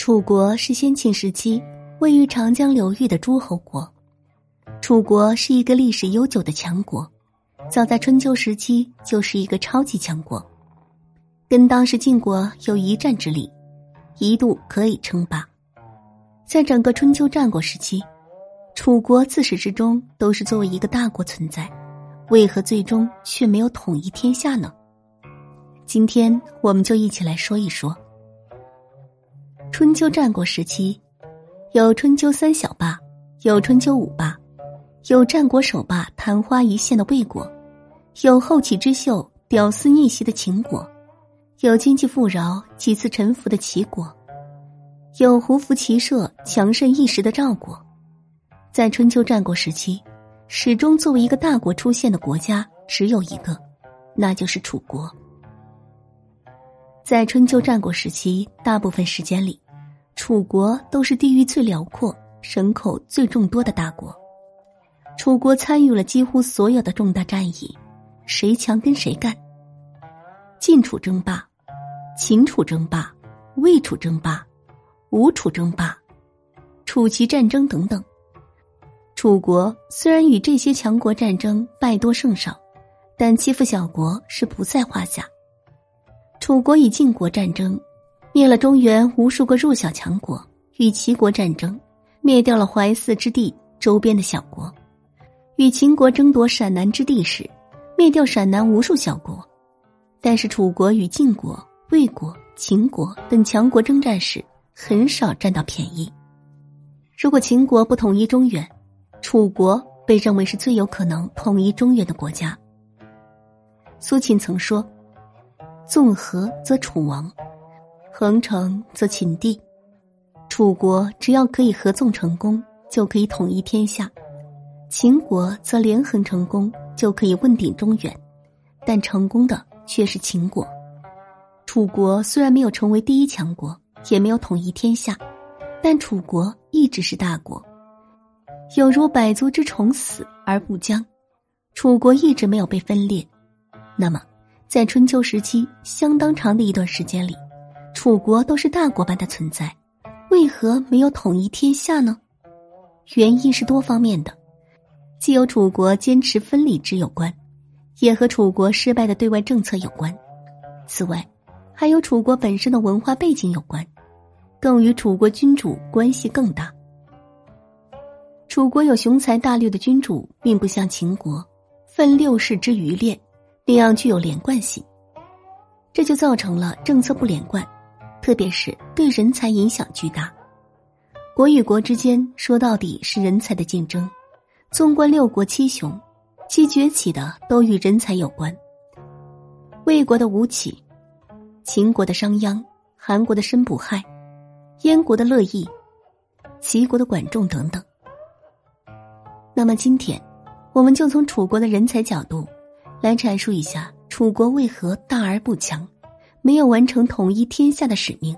楚国是先秦时期位于长江流域的诸侯国。楚国是一个历史悠久的强国，早在春秋时期就是一个超级强国，跟当时晋国有一战之力，一度可以称霸。在整个春秋战国时期，楚国自始至终都是作为一个大国存在，为何最终却没有统一天下呢？今天我们就一起来说一说。春秋战国时期，有春秋三小霸，有春秋五霸，有战国首霸昙花一现的魏国，有后起之秀屌丝逆袭的秦国，有经济富饶几次臣服的齐国，有胡服骑射强盛一时的赵国。在春秋战国时期，始终作为一个大国出现的国家只有一个，那就是楚国。在春秋战国时期，大部分时间里，楚国都是地域最辽阔、人口最众多的大国。楚国参与了几乎所有的重大战役，谁强跟谁干。晋楚争霸、秦楚争霸、魏楚争霸、吴楚争霸、楚齐战争等等。楚国虽然与这些强国战争败多胜少，但欺负小国是不在话下。楚国与晋国战争，灭了中原无数个弱小强国；与齐国战争，灭掉了淮泗之地周边的小国；与秦国争夺陕南之地时，灭掉陕南无数小国。但是楚国与晋国、魏国、秦国等强国征战时，很少占到便宜。如果秦国不统一中原，楚国被认为是最有可能统一中原的国家。苏秦曾说。纵横则楚王，横成则秦地。楚国只要可以合纵成功，就可以统一天下；秦国则连横成功，就可以问鼎中原。但成功的却是秦国。楚国虽然没有成为第一强国，也没有统一天下，但楚国一直是大国，有如百足之虫，死而不僵。楚国一直没有被分裂，那么。在春秋时期相当长的一段时间里，楚国都是大国般的存在，为何没有统一天下呢？原因是多方面的，既有楚国坚持分离制有关，也和楚国失败的对外政策有关。此外，还有楚国本身的文化背景有关，更与楚国君主关系更大。楚国有雄才大略的君主，并不像秦国分六世之余烈。这样具有连贯性，这就造成了政策不连贯，特别是对人才影响巨大。国与国之间说到底是人才的竞争。纵观六国七雄，其崛起的都与人才有关。魏国的吴起，秦国的商鞅，韩国的申不害，燕国的乐毅，齐国的管仲等等。那么今天，我们就从楚国的人才角度。来阐述一下楚国为何大而不强，没有完成统一天下的使命。